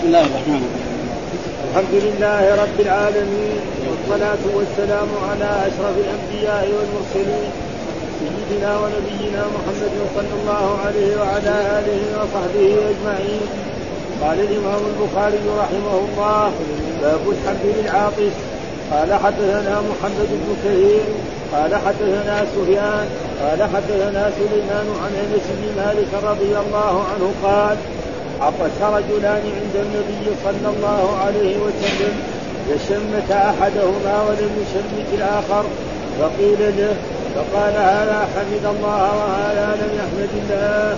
بسم الله الرحمن الرحيم. الحمد لله رب العالمين والصلاة والسلام على أشرف الأنبياء والمرسلين سيدنا ونبينا محمد صلى الله عليه وعلى آله وصحبه أجمعين. قال الإمام البخاري رحمه الله باب الحمد للعاطس قال حدثنا محمد بن كثير قال حدثنا سفيان قال حدثنا سليمان عن أنس بن مالك رضي الله عنه قال عطس رجلان عند النبي صلى الله عليه وسلم فشمت أحدهما ولم يشمت الآخر؟ فقيل له فقال هذا حمد الله وهذا لم يحمد الله.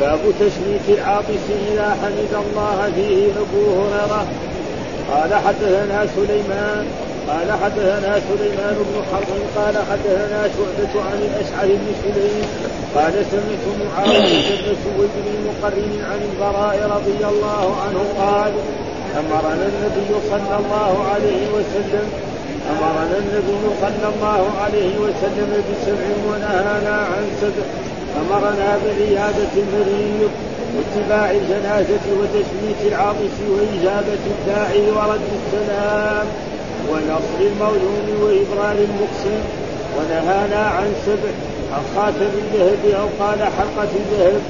باب تشميت العاطس إذا حمد الله فيه أبو هريرة. قال حدثنا سليمان قال حدثنا سليمان بن حرب قال حدثنا شعبة عن الأشعر بن سليم قال سمعت معاوية بن سويد بن مقرن عن البراء رضي الله عنه قال أمرنا النبي صلى الله عليه وسلم أمرنا النبي صلى الله عليه وسلم بسبع ونهانا عن سبع أمرنا بعيادة المريض واتباع الجنازة وتشميت العاطس وإجابة الداعي ورد السلام. ونصر المظلوم وإبرار المقسم ونهانا عن سبع عن خاتم الذهب أو قال حلقة الذهب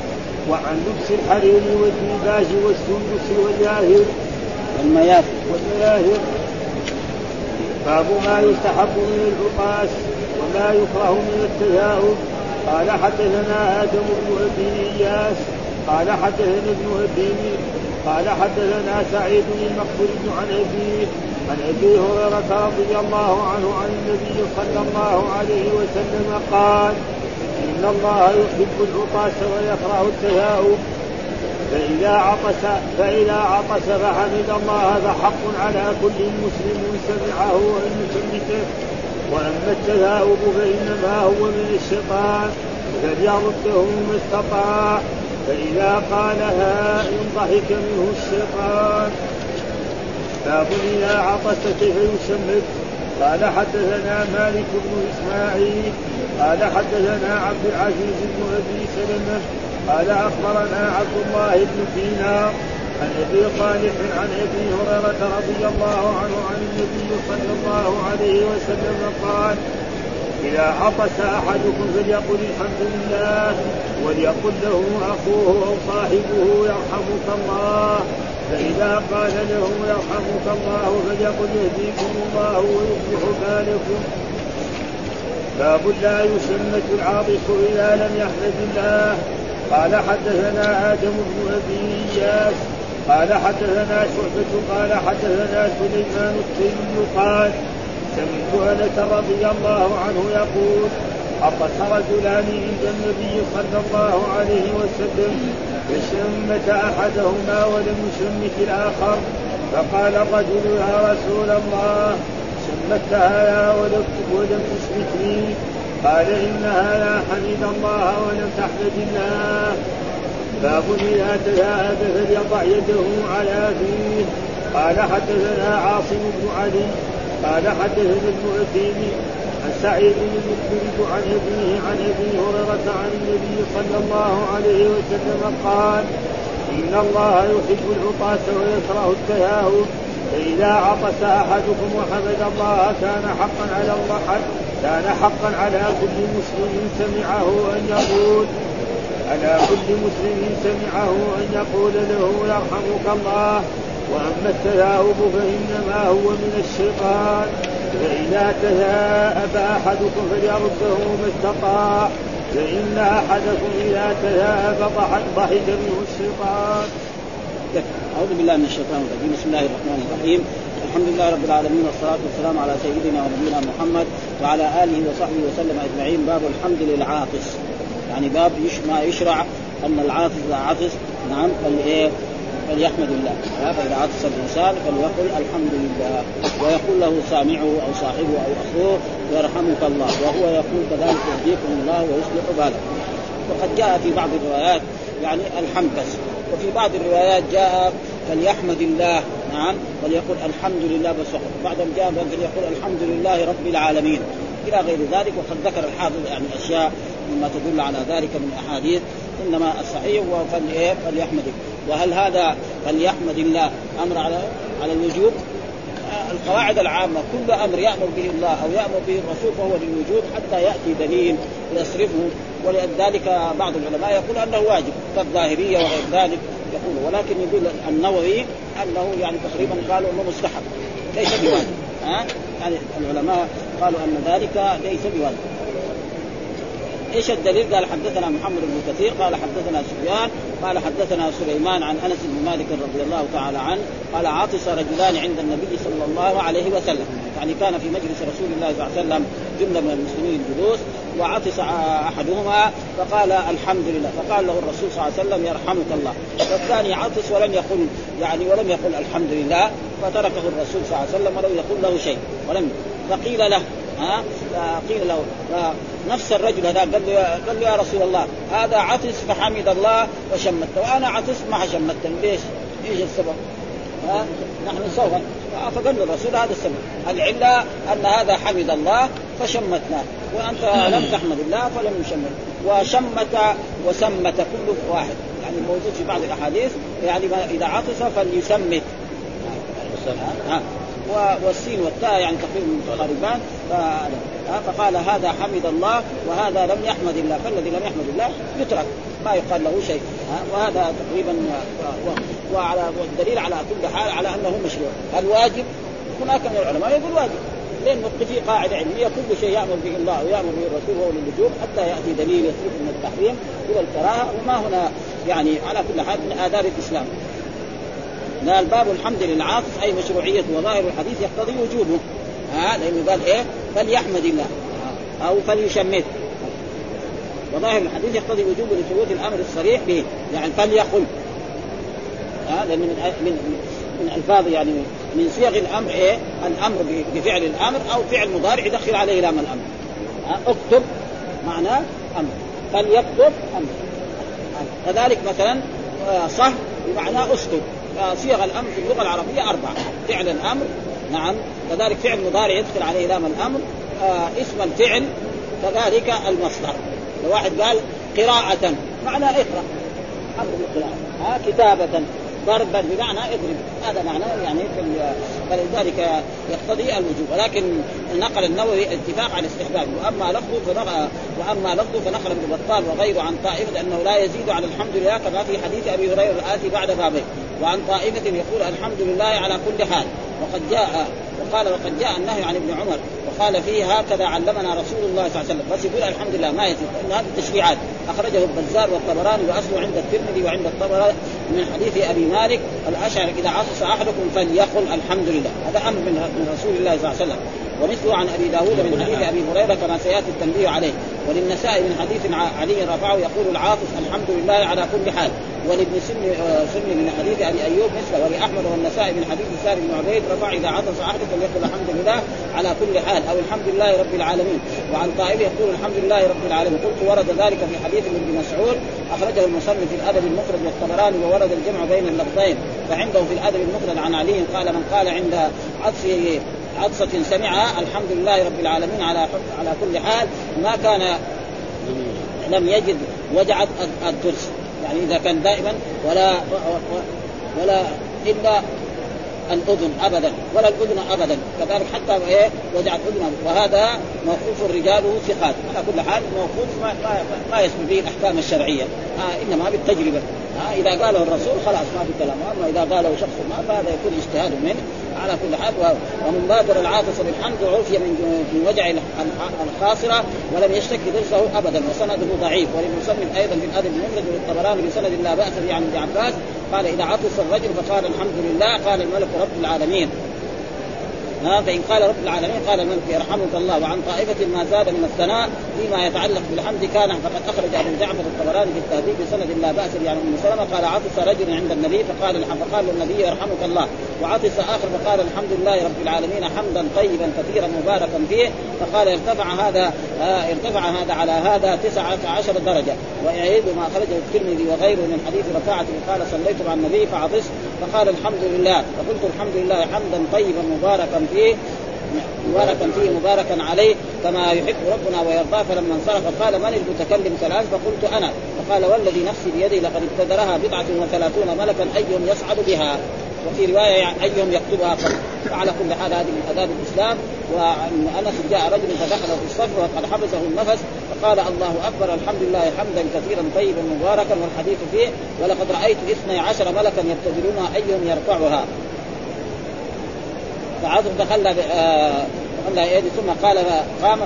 وعن لبس الحرير والديباج والسندس والياهر والمياثر والمياهر باب ما يستحب من العطاس وما يكره من التثاؤب قال حدثنا آدم بن أبي إياس. قال حدثنا ابن أبي قال حدثنا سعيد المقبول عن أبيه. عن أبي هريرة رضي الله عنه عن النبي صلى الله عليه وسلم قال إن الله يحب العطاس ويكره التثاؤب فإذا عطس فإذا عطس فحمد الله فحق على كل مسلم سمعه أن يثبته وأما التثاؤب فإنما هو من الشيطان فليرده ما استطاع. فإذا قالها إن ضحك منه الشيطان. باب إذا عطس كيف يشمت قال حدثنا مالك بن إسماعيل. قال حدثنا عبد العزيز بن أبي سلمة. قال أخبرنا عبد الله بن دينار عن أبي صالح عن أبي هريرة رضي الله عنه عن النبي صلى الله عليه وسلم قال إذا عطس أحدكم فليقل الحمد لله وليقل له أخوه أو صاحبه يرحمك الله. فإذا قال له يرحمك الله فليقل يهديكم الله ويصلح بالكم. باب لا يشمت العاطس إذا لم يحمد الله. قال حدثنا آدم بن أبي إياس. قال حدثنا شعبة. قال حدثنا سليمان التيمي قال سمعت أنس رضي الله عنه يقول عطس رجلان عند النبي صلى الله عليه وسلم فشمت أحدهما ولم يشمت الآخر. فقال الرجل يا رسول الله شمت هذا ولم تشمتني. قال ان هذا حمد الله ولم تحمد الله باب إذا تذاهب فليضع يده على فيه قال حدثنا عاصم بن علي. قال حدثنا ابن سعيد بن عن ابيه عن ابي هريرة عن النبي صلى الله عليه وسلم قال إن الله يحب العطاس ويكره التهاون فإذا عطس أحدكم وحمد الله كان حقا على الله كان حقا على كل مسلم سمعه أن يقول على كل مسلم سمعه أن يقول له يرحمك الله. وأما التثاؤب فإنما هو من الشيطان. فاذا تثاءب أحدكم فليرده ما استطاع. فإن أحدكم إذا تثاءب ضحك منه الشيطان. أعوذ بالله من الشيطان الرجيم. بسم الله الرحمن الرحيم. الحمد لله رب العالمين والصلاة والسلام على سيدنا ونبينا محمد وعلى آله وصحبه وسلم أجمعين. باب الحمد للعاطس. يعني باب ما يشرع أن العاطس إذا عطس نعم. فلإيه فليحمد الله. فإذا عطس الإنسان فليقل الحمد لله. ويقول له سامعه أو صاحبه أو أخوه يرحمك الله. وهو يقول كذلك يهديكم الله ويصلح بالكم. وقد جاء في بعض الروايات يعني الحمد بس. وفي بعض الروايات جاء فليحمد الله. نعم وليقول الحمد لله بس فقط. بعدهم جاء فليقول الحمد لله رب العالمين. إلى غير ذلك وقد ذكر الحافظ يعني أشياء مما تدل على ذلك من احاديث إنما الصحيح هو فليحمد وهل هذا فليحمد الله أمر على على الوجوب؟ القواعد العامة كل أمر يأمر به الله أو يأمر به الرسول فهو للوجوب حتى يأتي دليل يصرفه ولذلك بعض العلماء يقول أنه واجب كالظاهرية وغير ذلك يقول ولكن يقول النووي أنه يعني تقريبا قالوا أنه مستحب ليس بواجب. ها؟ يعني العلماء قالوا أن ذلك ليس بواجب. إيش الدليل؟ قال حدثنا محمد بن كثير قال حدثنا سفيان قال حدثنا سليمان عن أنس بن مالك رضي الله تعالى عنه قال عطس رجلان عند النبي صلى الله عليه وسلم يعني كان في مجلس رسول الله صلى الله عليه وسلم جملة من المسلمين جلوس وعطس أحدهما فقال الحمد لله فقال له الرسول صلى الله عليه وسلم يرحمك الله والثاني عطس ولم يقل يعني ولم يقل الحمد لله فتركه الرسول صلى الله عليه وسلم ولم يقل له شيء ولم فقيل له ها؟ فقيل له نفس الرجل هذا قال له قال له يا رسول الله هذا عطس فحمد الله وشمت. وأنا عطست ما شمتني ليش؟ إيش السبب؟ ها؟ نحن سوف. فقال له الرسول هذا السبب. العلة أن هذا حمد الله فشمتناه وأنت لم تحمد الله فلم يشمت. وشمت وسمت كل واحد. يعني موجود في بعض الأحاديث يعني إذا عطس فليسمت. ها؟ والسين والتاء يعني تقريبا متقاربان فقال هذا حمد الله وهذا لم يحمد الله. فالذي لم يحمد الله يترك ما يقال له شيء. وهذا تقريبا وعلى والدليل على كل حال على أنه مشروع. هل واجب؟ هناك من العلماء يقول واجب. لأنه في قاعدة علمية كل شيء يأمر به الله ويأمر به الرسول وهو للوجوب حتى يأتي دليل يصرف من التحريم إلى الكراهة. وما هنا يعني على كل حال من آداب الإسلام. قال باب الحمد للعاطف أي مشروعية وظاهر الحديث يقتضي وجوبه. ها لأنه قال إيه؟ فليحمد الله. أو فليشمت. وظاهر الحديث يقتضي وجوب لثبوت الأمر الصريح به. يعني فليقل. ها لأن من من من ألفاظ يعني من صيغ الأمر إيه؟ الأمر بفعل الأمر أو فعل مضارع يدخل عليه لام الأمر. ها اكتب معناه أمر. فليكتب أمر. كذلك مثلا آه، صه بمعنى أسكت. صيغ الأمر في اللغة العربية أربعة. فعل الأمر نعم. كذلك فعل مضارع يدخل عليه لام الأمر. آه اسم الفعل كذلك المصدر. لو واحد قال قراءة. معنى اقرأ. أمر بالقراءة. ها كتابة. ضربا. بمعنى اضرب. هذا معناه يعني فلذلك يقتضي الوجوب. ولكن نقل النووي اتفاق على الاستحباب. وأما لفظه وأما لفظه فنقل ابن بطال وغيره عن طائفة أنه لا يزيد على الحمد لله كما في حديث أبي هريرة الآتي بعد بابه. وعن طائفة يقول الحمد لله على كل حال. وقد جاء وقال وقد جاء النهي عن ابن عمر. وقال فيه هكذا علمنا رسول الله صلى الله عليه وسلم. بس يقول الحمد لله ما يزيد. لأن هذه التشريعات. أخرجه البزار والطبراني واصله عند الترمذي وعند الطبراني من حديث أبي مالك الأشعري إذا عطس أحدكم فليقل الحمد لله. هذا أمر من رسول الله صلى الله عليه وسلم. ومثله عن أبي داود من حديث أبي هريرة كما سيأتي التنبيه عليه. وللنساء من حديث علي رفعه يقول العاطف الحمد لله على كل حال. ولابن سن آه، سن من حديث أبي أيوب مثله ولاحمد والنسائي من حديث سار بن عبيد رفع إذا عطس أحدكم يقول الحمد لله على كل حال. أو الحمد لله رب العالمين. وعن طائفه يقول الحمد لله رب العالمين. قلت ورد ذلك في حديث ابن مسعود أخرجه المصنف في الأدب المفرد والطبراني وورد الجمع بين اللفظين فعنده في الأدب المفرد عن علي قال من قال عند عطسه عطسة سمعها الحمد لله رب العالمين على على كل حال ما كان لم يجد وجع الضرس يعني إذا كان دائما ولا ولا إلا الأذن ابدا ولا الأذن ابدا. كذلك حتى إيه وجعت أذنه. وهذا موقوف رجاله ثقات. على كل حال موقوف ما, ما يسمى به الأحكام الشرعية. آه إنما بالتجربة. آه إذا قاله الرسول خلاص ما في كلام. أما إذا قاله شخص ما فهذا يكون اجتهاد منه. على كل حال ومن بادر العاطس بالحمد عرفي من وجع الخاصرة ولم يشتكي درسه ابدا وسنده ضعيف وللمسلم أيضا في الادب المفرد والطبراني بسند لا بأس به عن ابن عباس قال إذا عطس الرجل فقال الحمد لله قال الملك رب العالمين. ها فإن قال رب العالمين قال الملك يرحمك الله وعن طائفة ما زاد من الثناء فيما يتعلق بالحمد كان فقد أخرج أبو جعفر الطبراني في التهذيب بسند لا بأس به عن أم سلمة قال عطس رجل عند النبي فقال فقال للنبي يرحمك الله وعطس آخر فقال الحمد لله رب العالمين حمدا طيبا كثيرا مباركا فيه فقال ارتفع هذا آه ارتفع هذا على هذا تسعة عشر درجة. ويعيد ما أخرجه الترمذي وغيره من حديث رفاعة قال صليت مع النبي فعطست فقال الحمد لله. فقلت الحمد لله حمدا طيبا مباركا فيه مباركا فيه مباركا عليه كما يحب ربنا ويرضاه فلما انصرف قال من المتكلم ثلاث؟ فقلت أنا. فقال والذي نفسي بيدي لقد ابتدرها بضعة وثلاثون ملكا ايهم يصعد بها؟ وفي رواية أيهم يكتبها فعلى كل حال هذه من أداب الإسلام وأن أنس جاء رجل فدخل في الصف وقد حبسه النفس فقال الله أكبر الحمد لله حمدا كثيرا طيبا مباركا والحديث فيه ولقد رأيت اثني عشر ملكا يبتدرونها أيهم يرفعها. فعاطف دخل آه يدي ثم قال قام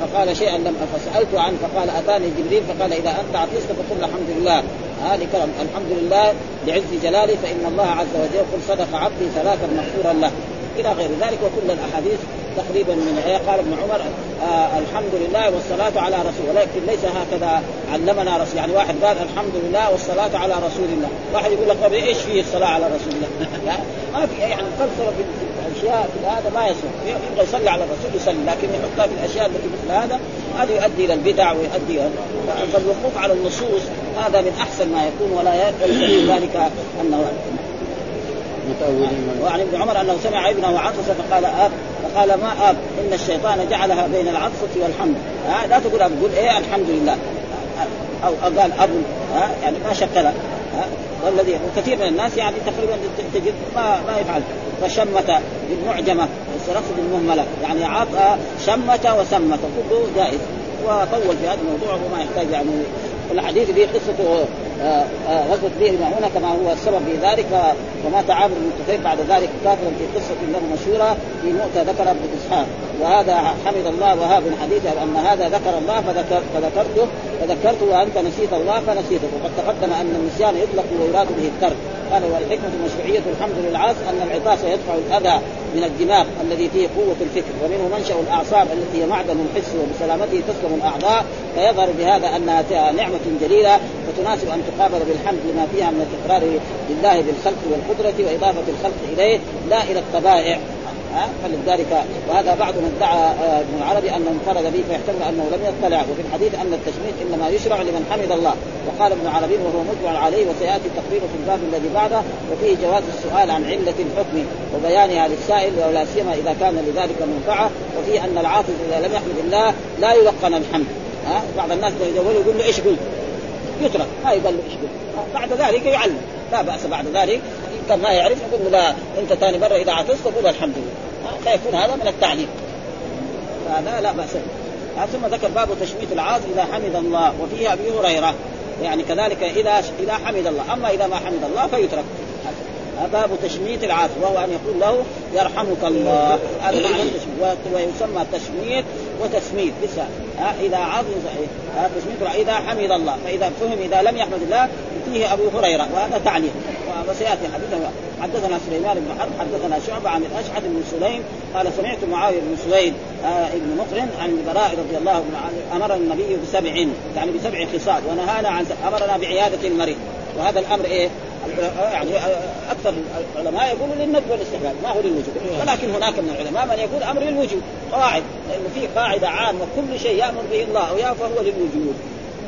فقال شيئا لم فسألت عنه فقال أتاني جبريل فقال إذا أنت عطست فقل الحمد لله. هذه كلام. الحمد لله لعز جلاله فإن الله عز وجل يقول صدق عبدي ثلاثا مغفورا له. إلى غير ذلك وكل الأحاديث تقريبا من آية قال ابن عمر آه الحمد لله والصلاة على رسول ولكن ليس هكذا علمنا رسول يعني واحد قال الحمد لله والصلاة على رسول الله. واحد يقول لك طيب إيش فيه الصلاة على رسول الله؟ ما في يعني فلسفة في الأشياء في هذا ما يصلح. يبغى يصلي على الرسول يصلي لكن يحطها في الأشياء التي مثل هذا هذا يؤدي إلى البدع ويؤدي فالوقوف على النصوص. هذا من أحسن ما يكون ولا يلزم ذلك انه وعن ابن عمر أنه سمع ابنه عطس فقال اب فقال ما آب إن الشيطان جعلها بين العطسه والحمد. ها لا تقول اب قول إيه الحمد لله أو قال أبو ها يعني ما شكل. والذي وكثير من الناس يعني تقريبا تجد ما ما يفعل. فشمت بالمعجمة والسرخ بالمهملة. يعني عطى شمت وسمت. كله جائز. وطول في هذا الموضوع وما يحتاج يعني الحديث به قصة آه، آه، غزوة بئر معونة كما هو السبب في ذلك ومات عامر بن كثير بعد ذلك كافرا في قصة له مشهورة في مؤتى ذكر ابن إسحاق. وهذا حمد الله وهاب حديث أن هذا ذكر الله فذكر فذكرته فذكرته وأنت نسيت الله فنسيته. وقد تقدم أن النسيان يطلق ويراد به الترك. قال والحكمة مشروعية الحمد للعاص أن العطاس يدفع الأذى من الدماغ الذي فيه قوة الفكر ومنه منشأ الأعصاب التي هي معدن الحس وبسلامته تسلم الأعضاء فيظهر بهذا أنها نعمة جليلة فتناسب أن تقابل بالحمد لما فيها من الإقرار لله بالخلق والقدرة وإضافة الخلق إليه لا إلى الطبائع. ها؟ فلذلك وهذا بعض من ادعى آه، ابن العربي انه انفرد به فيحتمل أنه لم يطلع وفي الحديث أن التشميت إنما يشرع لمن حمد الله. وقال ابن عربي وهو مجمع عليه وسيأتي تقريره في الباب الذي بعده وفيه جواز السؤال عن علة الحكم وبيانها للسائل ولا سيما إذا كان لذلك منفعة. وفيه أن العاطف إذا لم يحمد الله لا يلقن الحمد. ها؟ بعض الناس يقول يقول له إيش قلت؟ يترك. ما يقال له إيش قلت بعد ذلك يعلم. لا بأس بعد ذلك. كان ما يعرف نقول له انت ثاني مرة إذا عطست قول الحمد لله. فيكون هذا من التعليم. فهذا لا بأس. ثم ذكر باب تشميت العاص إذا حمد الله وفيه أبي هريرة. يعني كذلك إذا إذا حمد الله. أما إذا ما حمد الله فيترك. باب تشميت العاص وهو أن يقول له يرحمك الله. هذا معنى ويسمى تشميت وتسميت. لسه إذا عظم تشميت إذا حمد الله. فإذا فهم إذا لم يحمد الله فيه أبو هريرة. وهذا تعليق. وسيأتي حديثه. حدثنا سليمان بن حرب حدثنا شعبة عن الأشعث بن سليم قال سمعت معاوية بن سويد آه بن مقرن عن البراء رضي الله عنه أمر النبي بسبع يعني بسبع خصال ونهانا عن أمرنا بعيادة المريض. وهذا الأمر إيه؟ يعني أكثر العلماء يقولوا للندب والاستحباب ما هو للوجوب. ولكن هناك من العلماء من يقول أمر للوجوب قواعد لأنه في قاعدة عامة كل شيء يأمر به الله أو فهو للوجوب.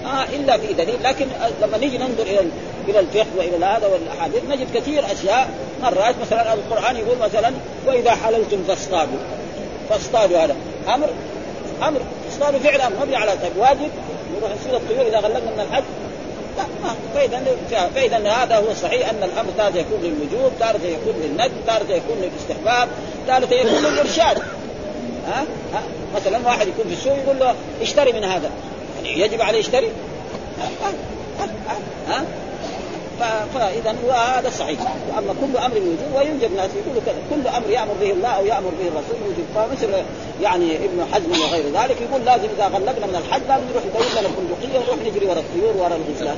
آه إلا في دليل لكن لما نيجي ننظر إلى إلى الفقه وإلى هذا والاحاديث نجد كثير أشياء مرات مثلا القرآن يقول مثلا وإذا حللتم فاصطادوا فاصطادوا هذا أمر أمر اصطادوا فعل أمر مبني على طيب واجب نروح نصيد الطيور إذا غلقنا من الحج فاذا فاذا هذا هو الصحيح أن الأمر تارة يكون للوجوب، تارة يكون للندب، تارة يكون للاستحباب، تارة يكون للإرشاد. ها؟ ها؟ مثلا واحد يكون في السوق يقول له اشتري من هذا، يعني يجب عليه يشتري؟ ها؟ ها؟ ها؟ فإذا هو هذا صحيح. وأما كل أمر وجوب ويوجد ناس يقولوا كل أمر يأمر به الله أو يأمر به الرسول وجوب فمثل يعني ابن حزم وغير ذلك يقول لازم إذا غلقنا من الحج لازم نروح ندور لنا بندقيه ونروح نجري ورا الطيور ورا الغزلان.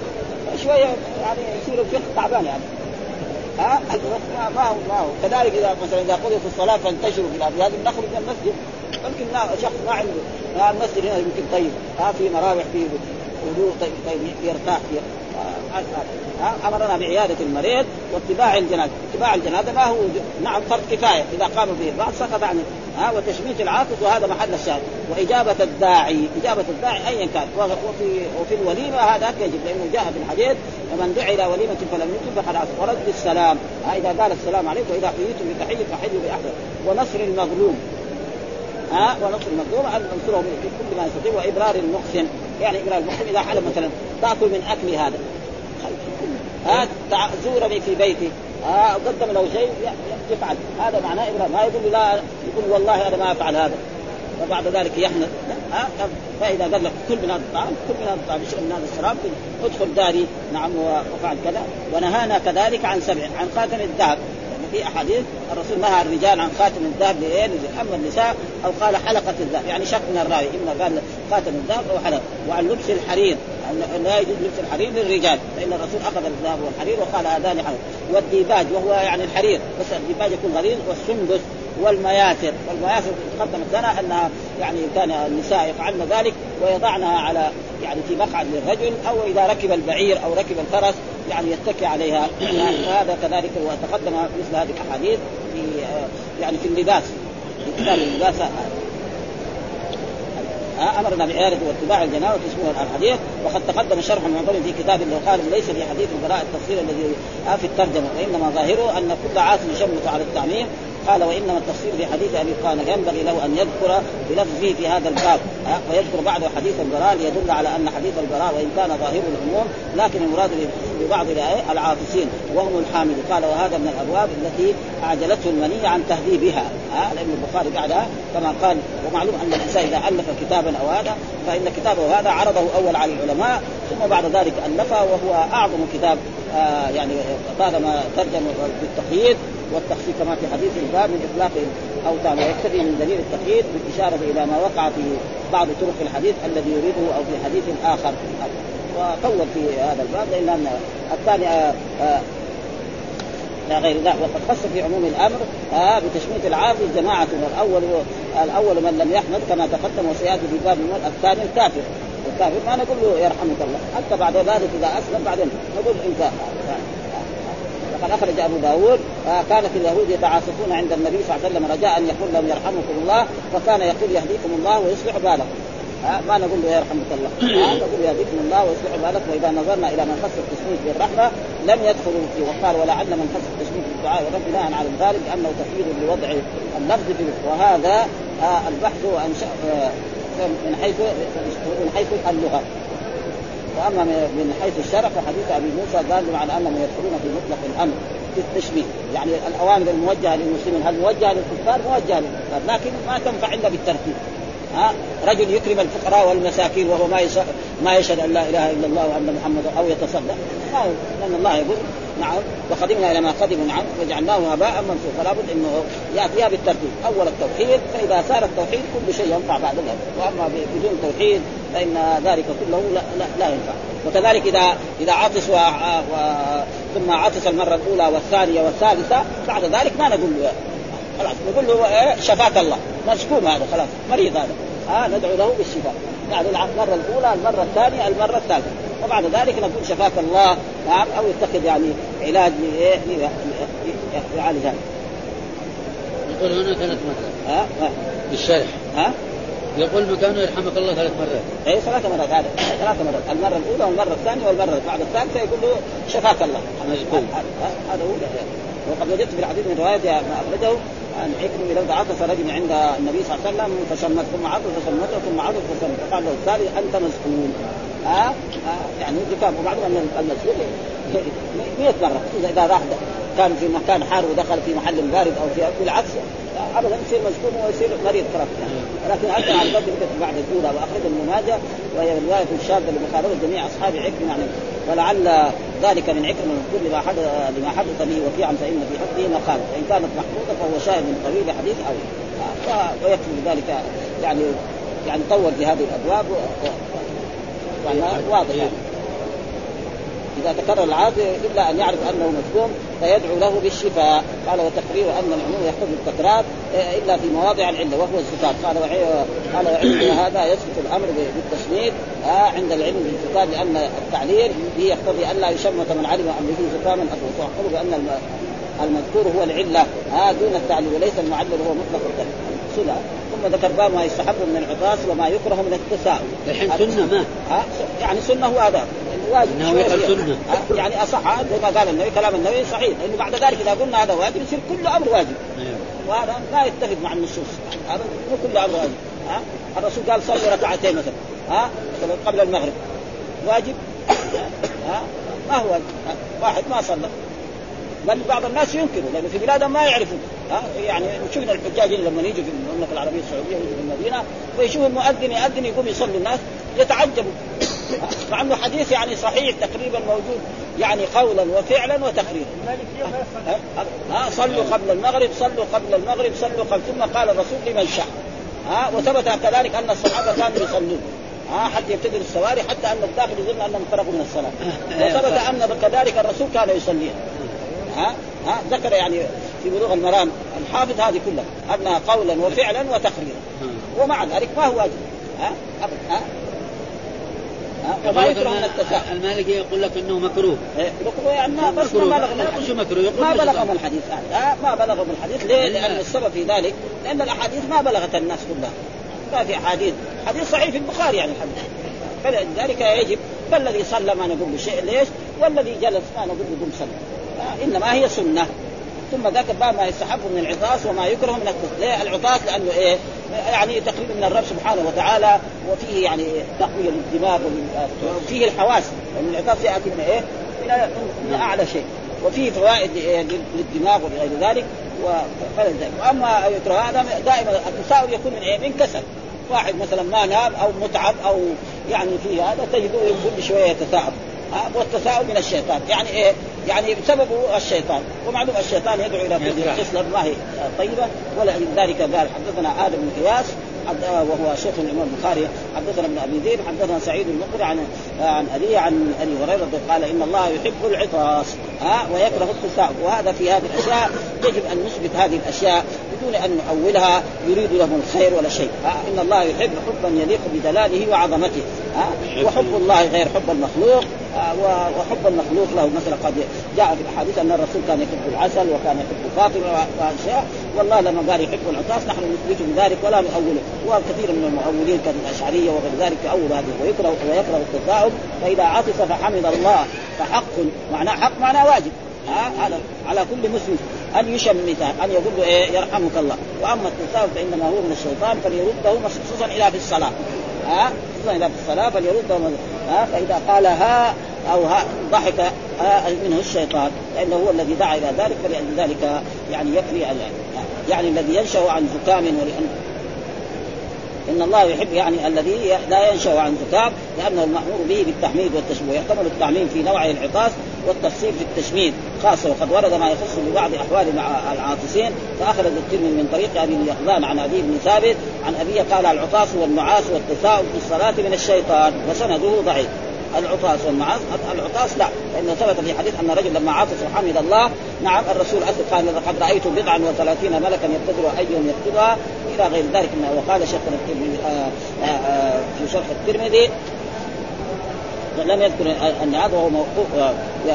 شوية يعني يصير الفقه تعبان يعني. ها؟ ما هو ما هو. كذلك إذا مثلا إذا قضيت الصلاة فانتشروا في الأرض. لازم نخرج من المسجد. يمكن شخص ما عنده. المسجد هنا يمكن طيب. ها في مراوح في وضوء طيب طيب يرتاح أمرنا بعيادة المريض واتباع الجنازة، اتباع الجنازة ما هو نعم فرض كفاية. إذا قاموا به البعض سقط عنه ها وتشميت العاطف وهذا محل الشاهد. وإجابة الداعي إجابة الداعي ايا كان وفي وفي الوليمة هذا يجب لأنه جاء في الحديث ومن دعا إلى وليمة فلم يكن فقد عصى ورد السلام. إذا قال السلام عليكم وإذا حييتم بتحية فحيوا باحسن ونصر المظلوم ها ونصر المظلوم أن ننصره في كل ما يستطيع وإبرار المحسن. يعني إبرار المحسن إذا حلم مثلا تأكل من أكل هذا. ها زورني في بيتي. ها قدم له شيء يفعل. هذا معناه إبرار. ما يقول لا يقول والله أنا ما أفعل هذا. وبعد ذلك يحنث. ها فإذا قال لك كل من هذا الطعام كل من هذا الطعام اشرب من هذا الشراب ادخل داري. نعم وفعل كذا. ونهانا كذلك عن سبع عن خاتم الذهب. في أحاديث الرسول نهى الرجال عن خاتم الذهب؟ اما النساء أو قال حلقة الذهب. يعني شك من الراوي إما قال خاتم الذهب أو حلقة. وعن لبس الحرير. لا يجوز لبس الحرير للرجال. فإن الرسول أخذ الذهب والحرير وقال هذان حرير والديباج وهو يعني الحرير. بس الديباج يكون غليظ والسندس. والمياسر والمياسر تقدمت لنا أنها يعني كان النساء يفعلن ذلك ويضعنها على يعني في مقعد للرجل أو إذا ركب البعير أو ركب الفرس يعني يتكي عليها. هذا كذلك وتقدم مثل هذه الأحاديث في يعني في اللباس. في كتاب اللباس. أمرنا بعياده واتباع الجنازه اسمه الحديث وقد تقدم شرح معظم في كتاب قال ليس في حديث البراء التفصيل الذي في الترجمة. وإنما ظاهره أن كل عاصم يشمت على التعميم. قال وإنما التفسير في حديث أبي قال ينبغي له أن يذكر بلفظه في هذا الباب ويذكر بعده حديث البراء ليدل على أن حديث البراء وإن كان ظاهر العموم لكن المراد ببعض العاطسين وهم الحامل. قال وهذا من الأبواب التي أعجلته المنية عن تهذيبها لأن البخاري بعدها كما قال ومعلوم أن الإنسان إذا ألف كتابا أو هذا فإن كتابه هذا عرضه أول على العلماء ثم بعد ذلك ألفه وهو أعظم كتاب آه يعني طالما ترجم بالتقييد والتخفيف كما في حديث الباب من إطلاق الاوثان ويقتدي من دليل التقييد بالإشارة إلى ما وقع في بعض طرق الحديث الذي يريده أو في حديث آخر. وطول في هذا الباب لأن الثاني آه، آه، لا غير ذلك وقد خص في عموم الأمر آه بتشميت العاقل جماعة الأول الأول من لم يحمد كما تقدم وسيأتي في باب الثاني الكافر. الكافر ما نقول له يرحمك الله حتى بعد ذلك إذا أسلم بعدين نقول انت وقد أخرج أبو داود كانت اليهود يتعاطفون عند النبي صلى الله عليه وسلم رجاء أن يقول لهم يرحمكم الله فكان يقول يهديكم الله ويصلح بالكم. ما نقول له يرحمك الله. نقول يهديكم الله ويصلح بالك وإذا نظرنا إلى من خص التسميه بالرحمة لم يدخلوا فيه وقال ولعل من خص التسميه بالدعاء والرب بناء على ذلك أنه تفيد لوضع اللفظ في وهذا آه البحث وانشا آه من حيث من حيث اللغة. وأما من حيث الشرع فحديث أبي موسى قال على انهم يدخلون في مطلق الأمر في التشبيه. يعني الأوامر الموجهة للمسلمين هل موجهة للكفار؟ موجهة للكفار لكن ما تنفع إلا بالترتيب. ها؟ رجل يكرم الفقراء والمساكين وهو ما ما يشهد أن لا إله إلا الله وأن محمدا أو يتصدق. لأن الله يقول نعم. وقدمنا إلى ما قدموا نعم. وجعلناه هباء منثورا فلا بد إنه ياتيها بالترتيب أول التوحيد فإذا صار التوحيد كل شيء ينفع بعد ذلك. وأما بدون توحيد فإن ذلك كله لا, لا, لا ينفع. وكذلك اذا إذا عطس و... و... ثم عطس المرة الأولى والثانية والثالثة بعد ذلك ما نقول له. خلاص نقول له إيه شفاك الله. مسكوم هذا خلاص. مريض هذا. ها ندعو له بالشفاء. يعني المرة الأولى المرة الثانية المرة الثالثة. وبعد ذلك نقول شفاك الله نعم أو يتخذ يعني علاج يعالج هذا يقول هنا ثلاث مرات. ها؟ بالشرح ها؟ يقول مكانه يرحمك الله ثلاث مرات. اي ثلاث مرات هذا ثلاث مرات. المرة الأولى والمرة الثانية والمرة بعد الثالثة يقول له شفاك الله. هذا هو. وقد وجدت في الحديث من رواية ما أخرجه عن حكم لو عطس رجل عند النبي صلى الله عليه وسلم فشمت ثم عطس فشمته ثم عطس فشمت. فقال له الثالث أنت مسكون. ها آه. يعني ذكاء وبعدين ان المسؤول 100 مره إذا راح كان في مكان حار ودخل في محل بارد أو في بالعكس ابدا يصير مسكون ويصير مريض خلاص لكن أكثر على البدر بعد الأولى واخرج ابن ماجه وهي رواية الشاذه لمخالفه جميع أصحاب عكرمة يعني. ولعل ذلك من عكرمة المذكور لما حدث لما حدث به وكيعا فإن في حقه مقال. فإن كانت محموده فهو شاهد من طويل حديث أو ويكفي بذلك يعني يعني طول في هذه الأبواب. يعني واضح. يعني إذا تكرر العاده إلا أن يعرف أنه مسكوم فيدعو له بالشفاء. قال وتقرير أن العموم يحتاج التكرار إيه، إلا في مواضع العلة وهو الزكاه قال قال هذا يسقط الأمر بالتسميد آه عند العلم بالزكاه لأن التعليل به يقتضي الا يشمت من علم أن به زكاما اخوه بأن المذكور هو العلة. آه دون التعليل وليس المعلل هو مطلق الصله ثم ذكر باب ما يستحب من العطاس وما يكره من التساؤل. الحين سنة ما؟ ها يعني سنة هو هذا. واجب. سنة. آه، يعني أصح. زي ما قال النبي كلام النبي صحيح. لأنه بعد ذلك إذا قلنا هذا واجب يصير كل أمر واجب. أيوه. وهذا لا يتفق مع النصوص. هذا مو كل أمر واجب. ها؟ الرسول قال صلوا ركعتين مثلا. ها؟ مثلا قبل المغرب. واجب؟ ها؟ ما هو واجب؟ واحد ما صلى. بل بعض الناس ينكروا لأنه في بلادهم ما يعرفوا ها؟ يعني شفنا الحجاج لما يجوا في المملكة العربية السعودية يجوا في المدينة ويشوفوا المؤذن يؤذن يقوم يصلي الناس يتعجبوا؟ مع أنه حديث يعني صحيح تقريبا موجود يعني قولا وفعلا وتقريرا ها؟ ها؟ صلوا قبل المغرب صلوا قبل المغرب صلوا قبل ثم قال الرسول لمن شاء. ها؟ وثبت كذلك أن الصحابة كانوا يصلون. ها؟ حتى يبتدئ السواري حتى أن الداخل يظن أنهم خرجوا من الصلاة. وثبت أن كذلك الرسول كان يصليها ها؟ ها؟ ذكر يعني في بلوغ المرام الحافظ هذه كلها أنها قولا وفعلا وتقريرا. ومع ذلك ما هو واجب. ها؟ أبدا. ها؟ وما يكره من التساهل المالكي يقول لك إنه مكروه. إيه، مكروه يعني ما بس ما مكروه. بلغ من الحديث مكروه، ما مكروه. بلغ من الحديث. آه ما بلغ من الحديث. ليه؟ لأن السبب في ذلك لأن الأحاديث ما بلغت الناس كلها. ما في أحاديث. حديث صحيح في البخاري يعني الحديث. فلذلك يجب فالذي صلى ما نقول بشيء ليش؟ والذي جلس ما نقول بدون صلى. آه إنما هي سنة. ثم ذاك ما يستحب من العطاس وما يكره من الكفر، ليه؟ العطاس لأنه إيه؟ يعني تقريبا من الرب سبحانه وتعالى وفيه يعني تقوية للدماغ وفيه الحواس، لأن العطاس يأتي من إيه؟ من من أعلى شيء، وفيه فوائد إيه؟ للدماغ ولغير ذلك. وفلذلك وأما يكره هذا دائما التساؤل يكون من إيه؟ من كسل. واحد مثلا ما نام أو متعب أو يعني في هذا تجده كل شوية يتثاءب ها، والتثاؤب من الشيطان. يعني إيه؟ يعني بسببه الشيطان. ومعلوم الشيطان يدعو إلى ما هي طيبه ولذلك قال حدثنا آدم بن قياس آه، وهو شيخ الإمام البخاري. حدثنا ابن أبي ذئب حدثنا سعيد المقري عن عن أبي عن أبي هريرة قال إن الله يحب العطاس. ها؟ ويكره التثاؤب وهذا في هذه الأشياء يجب أن نثبت هذه الأشياء بدون أن نؤولها يريد لهم الخير ولا شيء. إن الله يحب حبا يليق بدلاله وعظمته. وحب الله غير حب المخلوق. وحب المخلوق له مثلا قد جاء في الاحاديث أن الرسول كان يحب العسل وكان يحب فاطمة وأشياء. والله لما قال يحب العطاس نحن نثبت بذلك ولا نؤوله. وكثير من المؤولين كالاشعريه وغير ذلك يؤول هذه ويكره ويكره التثاؤب فإذا عطس فحمد الله فحق. معناه حق معناه واجب. ها على على كل مسلم. أن يشمته أن يقول له إيه يرحمك الله. وأما التثاؤب فإنما هو من الشيطان فليرده خصوصا إلى في الصلاة. ها؟ خصوصا إلى في الصلاة فليرده ها؟ فإذا قال ها أو ها ضحك ها منه الشيطان. لأنه هو الذي دعا إلى ذلك فلذلك يعني يكفي يعني الذي ينشأ عن زكام ولان إن الله يحب يعني الذي لا ينشأ عن زكام لأنه المأمور به بالتحميد والتشميد ويحتمل التعميم في نوع العطاس والتفصيل في التشميد خاصة وقد ورد ما يخص ببعض أحوال مع العاطسين. فاخرج الترمذي من طريق أبي اليقظان عن أبي بن ثابت عن ابيه قال العطاس والنعاس والتثاؤب في الصلاة من الشيطان وسنده ضعيف. العطاس والمعاص العطاس لا لأنه ثبت في حديث أن رجل لما عطس وحمد الله نعم الرسول قال لقد رأيت بضعا وثلاثين ملكا يبتدر ايهم يبتدرها إلى غير ذلك من وقال شيخنا الترمذي آه، آه، آه، في شرح الترمذي. لم يذكر أن هذا هو موقوف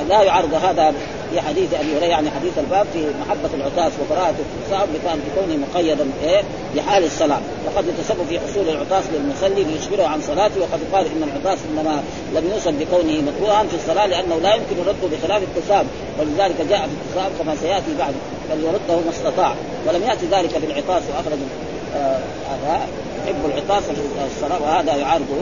لا يعارض هذا في حديث أبي هريرة يعني حديث الباب في محبة العطاس وكراهه التصاعد بكان بكونه مقيدا إيه بحال الصلاه وقد يتسبب في حصول العطاس للمصلي ليشغله عن صلاته وقد قال إن العطاس إنما لم يوصف بكونه مكروها في الصلاة لأنه لا يمكن رده بخلاف التساب. ولذلك جاء في التساب كما سيأتي بعد فليرده ما استطاع. ولم يأتي ذلك بالعطاس وأخرج آه، هذا يحب العطاس في الصلاة وهذا يعارضه.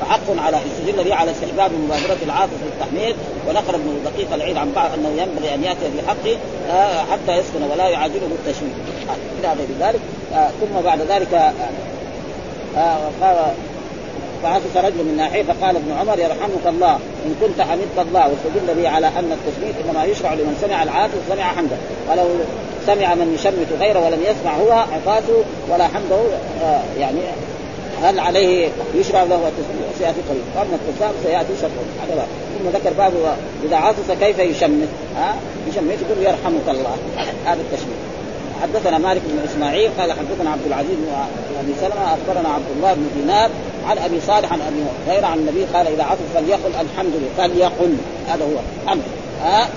فحق على استدل به على استحباب مبادرة العاطف بالتحميد ونقل ابن دقيق العيد عن بعض أنه ينبغي أن يأتي بحقه آه، حتى يسكن ولا يعادله بالتشميد إلى غير ذلك. آه، ثم بعد ذلك آه، آه، فعطس رجل من ناحية فقال ابن عمر يرحمك الله إن كنت حمدت الله واستدل به على أن التشميت إنما يشرع لمن سمع العاطف سمع حمده. ولو سمع من يشمت غيره ولم يسمع هو عطاسه ولا حمده آه، يعني هل عليه يشرع له التسمية سيأتي قريب. واما التسام سيأتي على باب ثم ذكر باب إذا عطس كيف يشمت؟ ها؟ يشمت. يقول يرحمك الله. هذا التشميت. حدثنا مالك بن إسماعيل قال حدثنا عبد العزيز بن أبي سلمة. أخبرنا عبد الله بن دينار عن أبي صالح عن أبي هريرة عن النبي قال إذا عطس فليقل الحمد لله. فليقل. هذا هو. حمد ها؟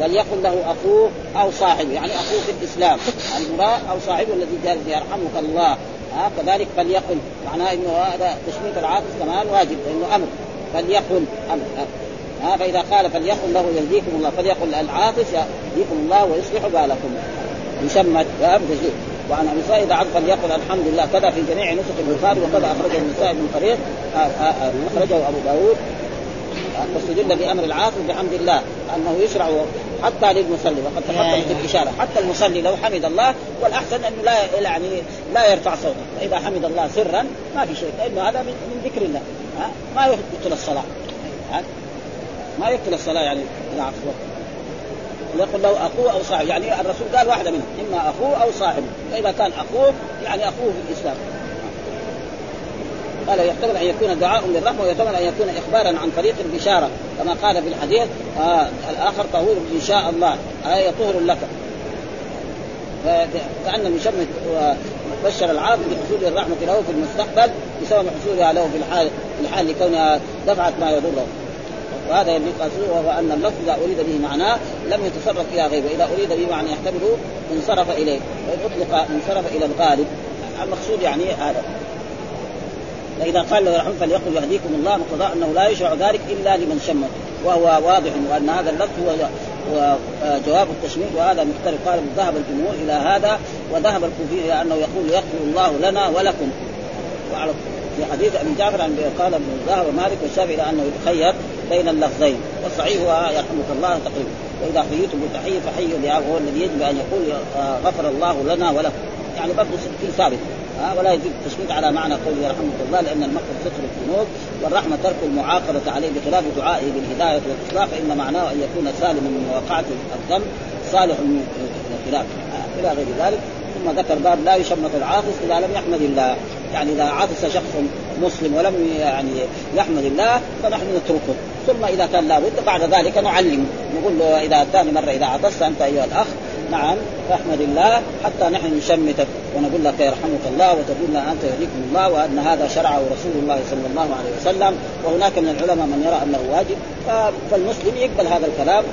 وليقل له أخوه أو صاحبه. يعني أخوه في الإسلام. المراه أو صاحبه الذي جالس يرحمك الله. ها كذلك فليقل. معناه إنه هذا تشميت العاطس كمان واجب لأنه أمر. فليقل ها فإذا قال فليقل له يهديكم الله فليقل العاطس يهديكم الله ويصلح بالكم. يشمت وعن أبي سعيد عبد فليقل الحمد لله كذا في جميع نسخ البخاري وكذا أخرجه النسائي بن طريق أخرجه أبو داود. واستدل بأمر العاقل بحمد الله أنه يشرع حتى للمصلي وقد تقدمت الإشارة. حتى المصلي لو حمد الله والأحسن أنه لا يعني لا يرفع صوته. فإذا حمد الله سرا ما في شيء. لأنه هذا من, ذكر الله. ها؟ ما يبطل الصلاة. ها؟ ما يبطل الصلاة يعني العكس يقول له أخوه أو صاحب يعني الرسول قال واحدة منهم إما أخوه أو صاحبه. فإذا كان أخوه يعني أخوه في الإسلام. قال يحتمل أن يكون دعاء للرحمة ويحتمل أن يكون اخبارا عن طريق البشاره كما قال في الحديث آه الآخر طهور إن شاء الله أي طهر لك. كان المشمت بشر العاقل بحصول الرحمة له في المستقبل بسبب حصولها له في الحال في الحال لكونها دفعت ما يضره. وهذا يليق وهو أن اللفظ إذا أريد به معناه لم يتصرف إلى غيره. واذا أريد به معنى يحتمله انصرف إليه وإن أطلق انصرف إلى الغالب. المقصود يعني هذا. فإذا قال له يرحم فليقل يهديكم الله مقتضى أنه لا يشرع ذلك إلا لمن شمت وهو واضح وأن هذا اللفظ هو جواب التشميت وهذا مختلف. قال ذهب الجمهور إلى هذا وذهب الكوفي إلى أنه يقول يغفر الله لنا ولكم. في حديث أبي جعفر عن قال ابن ذهب مالك والشافعي إلى أنه يتخير بين اللفظين. والصحيح هو يرحمك الله تقريبا. وإذا حييتم بالتحية فحيوا بها وهو الذي يجب أن يقول غفر الله لنا ولكم. يعني برضه في ثابت ها ولا يجب التشميت على معنى قوله يرحمك الله لأن المغفرة ستر الذنوب والرحمة ترك المعاقبة عليه بخلاف دعائه بالهداية والاصلاح فإن معناه أن يكون سالما من مواقعة الذنب صالح من الخلاف إلى غير ذلك. ثم ذكر باب لا يشمت العاطس إذا لم يحمد الله. يعني إذا عطس شخص مسلم ولم يعني يحمد الله فنحن نتركه. ثم إذا كان لابد بعد ذلك نعلم نقول له إذا ثاني مرة إذا عطست أنت أيها الأخ نعم فاحمد الله حتى نحن نشمتك ونقول لك يرحمك الله وتقول لنا أنت يهديكم الله وأن هذا شرعه رسول الله صلى الله عليه وسلم وهناك من العلماء من يرى أنه واجب فالمسلم يقبل هذا الكلام.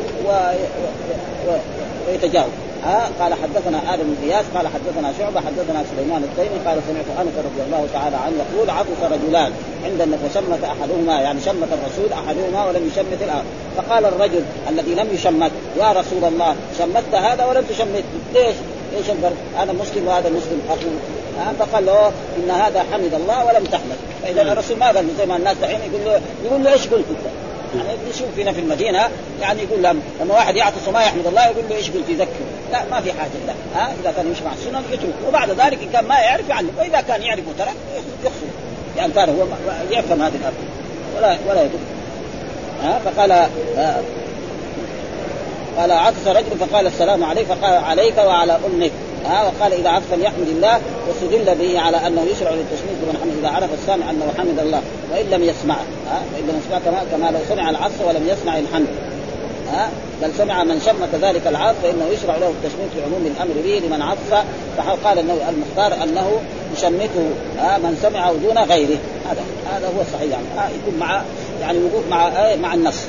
ويتجاوب ها قال حدثنا آدم بن قياس قال حدثنا شعبة حدثنا سليمان التيمي قال سمعت أنس رضي الله تعالى عنه يقول عطس رجلان عند النبي فشمت أحدهما يعني شمت الرسول أحدهما ولم يشمت الآخر فقال الرجل الذي لم يشمت يا رسول الله شمت هذا ولم تشمت ليش؟ إيش الفرق؟ هذا مسلم وهذا مسلم اخوه فقال له إن هذا حمد الله ولم تحمد فإذا الرسول ما قال زي ما الناس دحين يقول له يقول له إيش قلت أنت؟ يعني نشوف فينا في المدينة؟ يعني يقول لهم لما واحد يعطس وما يحمد الله يقول له إيش قلت يذكر لا ما في حاجة لا ها؟ إذا كان يمشي مع السنن يترك وبعد ذلك إن كان ما يعرف يعلم. وإذا كان يعرف وترك يخصم يعني كان هو يفهم هذه الامر ولا ولا يدرك ها؟ فقال آه قال عطس رجل فقال السلام عليك فقال عليك وعلى أمك. ها وقال إذا عطف فليحمد الله واستدل به على أنه يشرع للتشميت لمن حمد إذا عرف السامع أنه حمد الله وإن لم يسمع ها وإن لم يسمع كما كما لو سمع العطس ولم يسمع الحمد ها بل سمع من شم كذلك العطف فإنه يشرع له التشميت لعموم الأمر به لمن عطف فقال انه المختار أنه يشمته ها من سمعه دون غيره هذا هذا هو الصحيح يعني يكون مع يعني وقوف مع مع النص.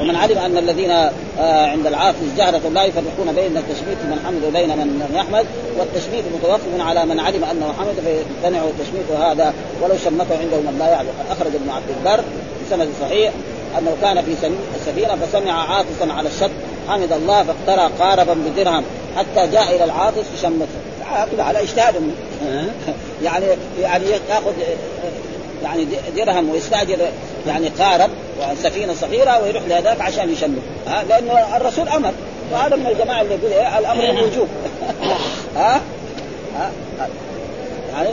ومن علم أن الذين آه عند العاقل جهرة لا يفرقون بين التشميت من حمد وبين من لم يحمد والتشميت متوقف على من علم أنه حمد فيمتنع التشميت هذا. ولو شمته عنده من لا يعلم أخرج ابن عبد البر بسند صحيح أنه كان في سفينه فسمع عاطسا على الشط حمد الله فاقترى قاربا بدرهم حتى جاء إلى العاطس فشمته على اجتهاد يعني يعني يأخذ يعني درهم ويستاجر يعني قارب سفينه صغيرة ويروح لهذاك عشان يشمل ها؟ لأنه الرسول أمر. وهذا من الجماعة اللي يقول إيه؟ الأمر الوجوب ها؟ ها؟ يعني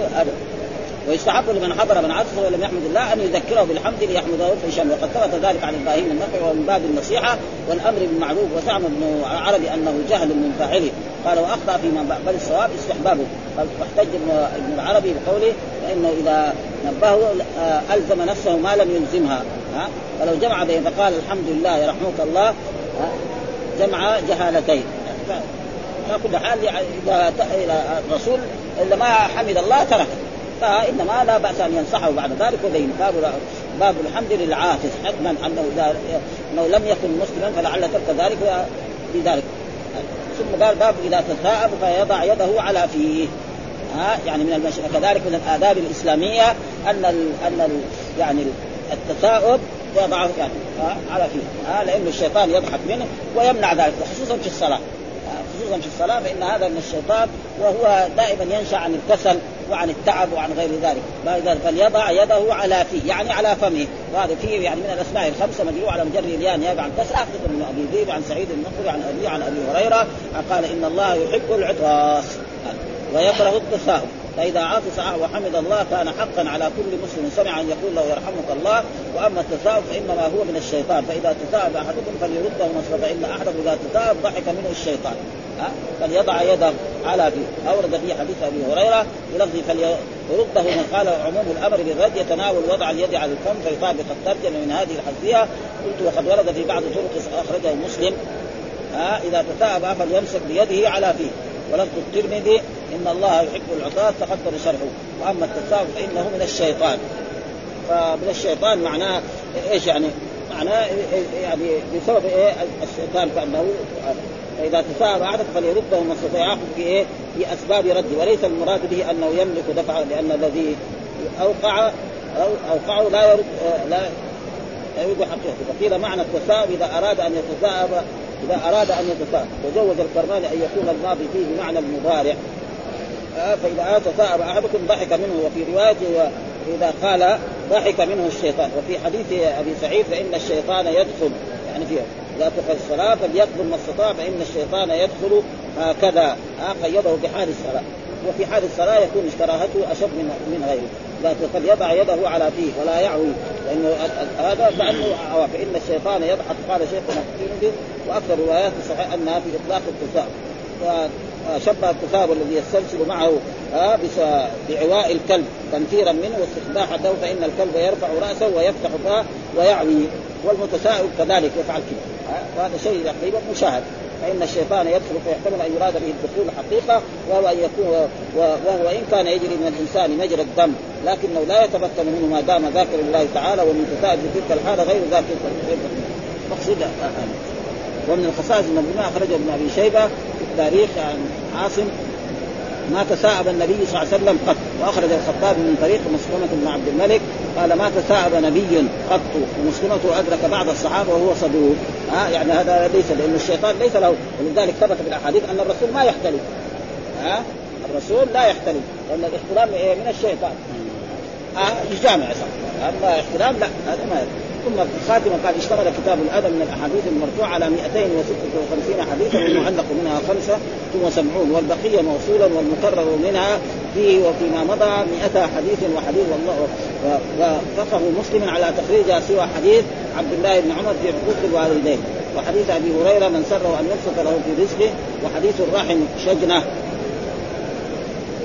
ويستحب لمن حضر من عطفه ولم يحمد الله أن يذكره بالحمد ليحمده فيشمل وقد ثبت ذلك عن إبراهيم النخعي ومن باب النصيحة والأمر بالمعروف وزعم ابن عربي أنه جهل من فاعله. قال وأخطأ فيما بل الصواب استحبابه. واحتج ابن العربي بقوله فإنه إذا نبهه ألزم نفسه ما لم يلزمها. ها؟ فلو جمع بين فقال الحمد لله يرحمك الله. جمع جهالتين. على كل حال اذا الرسول اذا ما حمد الله تركه فانما لا بأس أن ينصحه بعد ذلك وبين باب باب الحمد للعاطس حتما انه اذا انه لم يكن مسلما فلعل ترك ذلك لذلك. ثم قال باب إذا تثاءب فيضع يده على فيه. ها يعني من المشي كذلك من الآداب الإسلامية أن ال أن ال يعني التثاؤب يضعه يعني على فيه. ها لأنه الشيطان يضحك منه ويمنع ذلك خصوصا في الصلاة. خصوصا في الصلاة فإن هذا من الشيطان وهو دائما ينشأ عن الكسل وعن التعب وعن غير ذلك. فليضع يده على فيه يعني على فمه. وهذا فيه يعني من الأسماء الخمسة مدعو على مجري اليان يابع عن كسر آخذ من أبي ذئب عن سعيد النخري عن أبي عن أبي هريرة. قال إن الله يحب العطاس. ويكره التثاؤب فإذا عطس وحمد الله كان حقا على كل مسلم. سمع أن يقول له يرحمك الله. وأما التثاؤب فإنما هو من الشيطان. فإذا تثاءب أحدكم فليرده مصر فإن أحدكم إذا تثاءب ضحك منه الشيطان. فليضع يده على فيه أورد في حديث أبي هريرة بلفظ فليرده من قال عموم الأمر بالرد يتناول وضع اليد على الفم فيطابق الترجمة من هذه الحديثيه قلت وقد ورد في بعض طرق أخرجه مسلم. ها إذا تثاءب فليمسك بيده على فيه. ولفظ الترمذي إن الله يحب العطاة تقدم شرحه. وأما التثاؤب فإنه من الشيطان. فمن الشيطان معناه إيش يعني؟ معناه يعني بسبب إيه؟ الشيطان كأنه فاذا تثاءب أحدك فليرده ما ياخذ في إيه؟ في أسباب رده وليس المراد به أنه يملك دفعة لأن الذي أوقع أو أوقعه لا يرد لا يرد حقيقته. فقيل معنى التثاؤب إذا أراد أن يتثاءب إذا أراد أن يتثاءب وجوز الكرماني أن يكون الماضي فيه بمعنى المضارع. فإذا تثاءب أحدكم ضحك منه وفي رواية اذا قال ضحك منه الشيطان. وفي حديث أبي سعيد فإن الشيطان يدخل. يعني فيه لا تقل الصلاة فليقبل ما استطاع فإن الشيطان يدخل هكذا. قيده بحال الصلاة. وفي حال الصلاة يكون كراهته أشد من من غيره. فليضع يده على فيه ولا يعوي لأنه هذا كأنه فإن الشيطان يضحك قال شيخنا الترمذي وأكثر الروايات الصحيحة أنها في إطلاق التثاؤب شبه التثاؤب الذي يسترسل معه بعواء الكلب تنفيرا منه واستخباحته فإن الكلب يرفع رأسه ويفتح فاه ويعوي. والمتساؤل كذلك يفعل كذا. وهذا شيء تقريبا مشاهد. فإن الشيطان يدخل فيحتمل أن يراد به الدخول حقيقة وهو أن يكون وهو ان كان يجري من الإنسان مجرى الدم لكنه لا يتمكن منه ما دام ذاكر لله تعالى والمتساءل في تلك الحالة غير ذاكر مقصود ومن الخصائص المظلومه أخرجه ابن أبي شيبة في التاريخ عن عاصم ما تثاءب النبي صلى الله عليه وسلم قط. وأخرج الخطاب من طريق مسلمة بن عبد الملك قال ما تثاءب نبي قط. ومسلمة أدرك بعض الصحابة وهو صدوق. ها يعني هذا ليس لأن الشيطان ليس له. ولذلك ثبت في الأحاديث أن الرسول ما يحتلم ها الرسول لا يحتلم لأن الاحتلام من الشيطان. آه الجامع صح. أما احتلام لا هذا ما يحتلم. ثم في الخاتمه قال اشتمل كتاب الأدب من الأحاديث المرفوعة على 256 حديثا والمعلق منها خمسة وسبعون والبقية موصولا والمكرر منها فيه وفيما مضى 100 حديث وحديث والله وفقه مسلم على تخريج سوى حديث عبد الله بن عمر في حقوق الوالدين وحديث أبي هريرة من سره أن يبسط له في رزقه وحديث الرحم شجنة.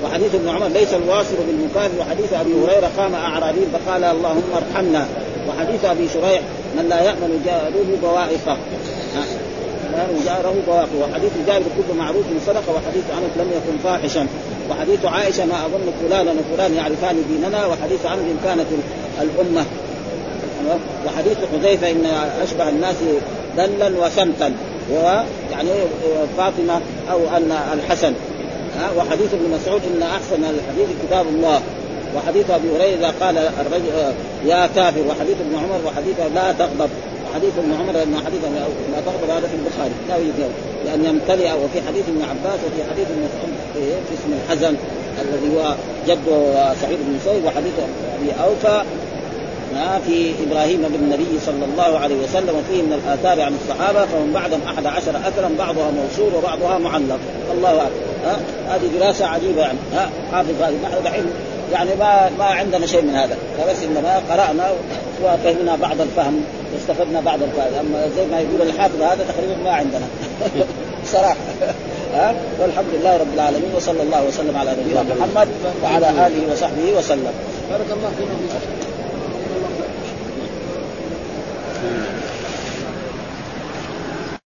وحديث ابن عمر ليس الواصل بالمكافئ وحديث أبي هريرة قام أعرابي فقال اللهم ارحمنا. وحديث أبي شريح من لا يأمن جاره بوائقه جاره بوائقه وحديث جابر كل معروف صدقة وحديث أنس لم يكن فاحشا. وحديث عائشة ما أظن فلانا وفلان يعرفان ديننا. وحديث عمرو كانت الأمة. وحديث حذيفة إن أشبه الناس دلا وسمتا. يعني فاطمة أو أن الحسن. وحديث ابن مسعود إن أحسن الحديث كتاب الله. وحديث أبي هريرة قال الرجل يا كافر وحديث ابن عمر وحديث لا تغضب. وحديث ابن عمر ان حديث لا تغضب هذا في البخاري. لا يوجد لأن يمتلئ وفي حديث ابن عباس وفي حديث ابن في اسم الحزن الذي هو جد سعيد بن مسيب وحديث أبي أوفى في إبراهيم بن النبي صلى الله عليه وسلم وفيه من الآثار عن الصحابة فمن بعدهم أحد عشر اثرا بعضها موصول وبعضها معلق. الله ها هذه دراسة عجيبة يعني. حافظ هذه. نحن دحين يعني ما ما عندنا شيء من هذا. فبس إنما قرأنا وفهمنا بعض الفهم واستفدنا بعض الفائده أما زي ما يقول الحافظ هذا تقريبا ما عندنا. صراحة. ها؟ والحمد لله رب العالمين وصلى الله وسلم على نبينا محمد وعلى آله وصحبه وسلم. بارك الله فيكم.